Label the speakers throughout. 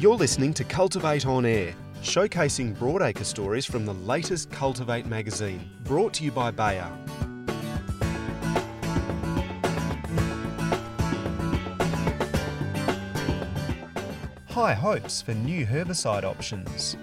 Speaker 1: You're listening to Cultivate On Air, showcasing broadacre stories from the latest Cultivate magazine, brought to you by Bayer. High hopes for new herbicide options.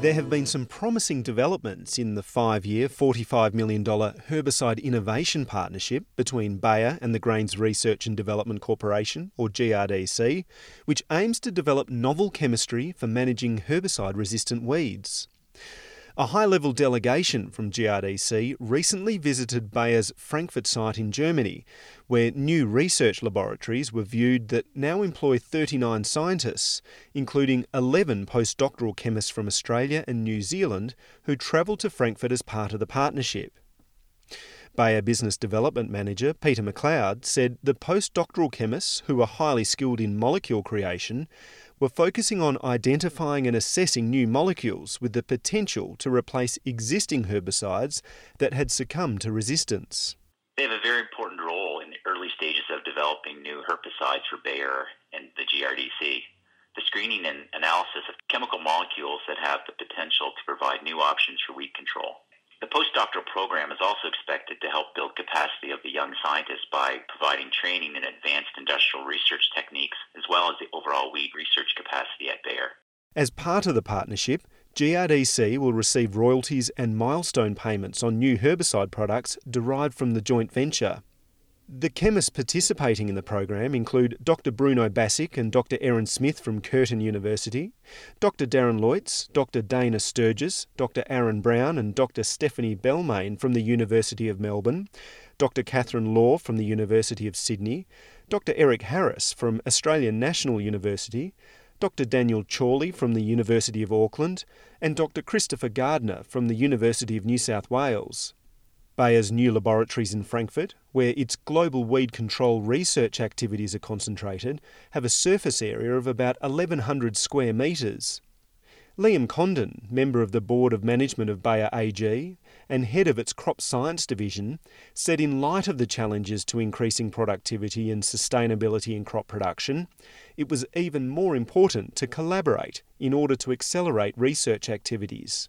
Speaker 1: There have been some promising developments in the five year, $45 million herbicide innovation partnership between Bayer and the Grains Research and Development Corporation, or GRDC, which aims to develop novel chemistry for managing herbicide resistant weeds. A high level delegation from GRDC recently visited Bayer's Frankfurt site in Germany, where new research laboratories were viewed that now employ 39 scientists, including 11 postdoctoral chemists from Australia and New Zealand who travelled to Frankfurt as part of the partnership. Bayer Business Development Manager Peter McLeod said the postdoctoral chemists, who are highly skilled in molecule creation, were focusing on identifying and assessing new molecules with the potential to replace existing herbicides that had succumbed to resistance.
Speaker 2: They have a very important role in the early stages of developing new herbicides for Bayer and the GRDC. The screening and analysis of chemical molecules that have the potential to provide new options for weed control. The postdoctoral program is also expected to help build capacity of the young scientists by providing training in advanced industrial research techniques as well as the overall weed research capacity at Bayer.
Speaker 1: As part of the partnership, GRDC will receive royalties and milestone payments on new herbicide products derived from the joint venture. The chemists participating in the program include Dr. Bruno Basic and Dr. Erin Smith from Curtin University, Dr. Darren Leutz, Dr. Dana Sturgis, Dr. Aaron Brown, and Dr. Stephanie Belmain from the University of Melbourne, Dr. Catherine Law from the University of Sydney, Dr. Eric Harris from Australian National University, Dr. Daniel Chorley from the University of Auckland, and Dr. Christopher Gardner from the University of New South Wales. Bayer's new laboratories in Frankfurt, where its global weed control research activities are concentrated, have a surface area of about 1,100 square metres. Liam Condon, member of the Board of Management of Bayer AG and head of its Crop Science Division, said in light of the challenges to increasing productivity and sustainability in crop production, it was even more important to collaborate in order to accelerate research activities.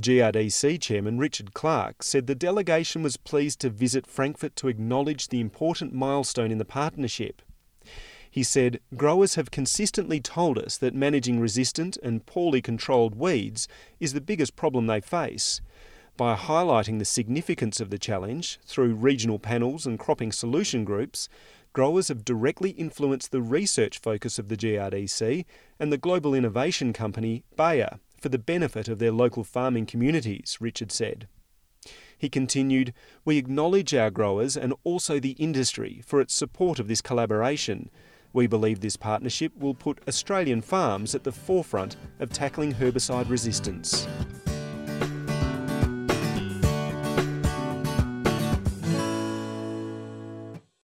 Speaker 1: GRDC Chairman Richard Clark said the delegation was pleased to visit Frankfurt to acknowledge the important milestone in the partnership. He said, Growers have consistently told us that managing resistant and poorly controlled weeds is the biggest problem they face. By highlighting the significance of the challenge through regional panels and cropping solution groups, growers have directly influenced the research focus of the GRDC and the global innovation company Bayer for the benefit of their local farming communities, Richard said. He continued, We acknowledge our growers and also the industry for its support of this collaboration. We believe this partnership will put Australian farms at the forefront of tackling herbicide resistance.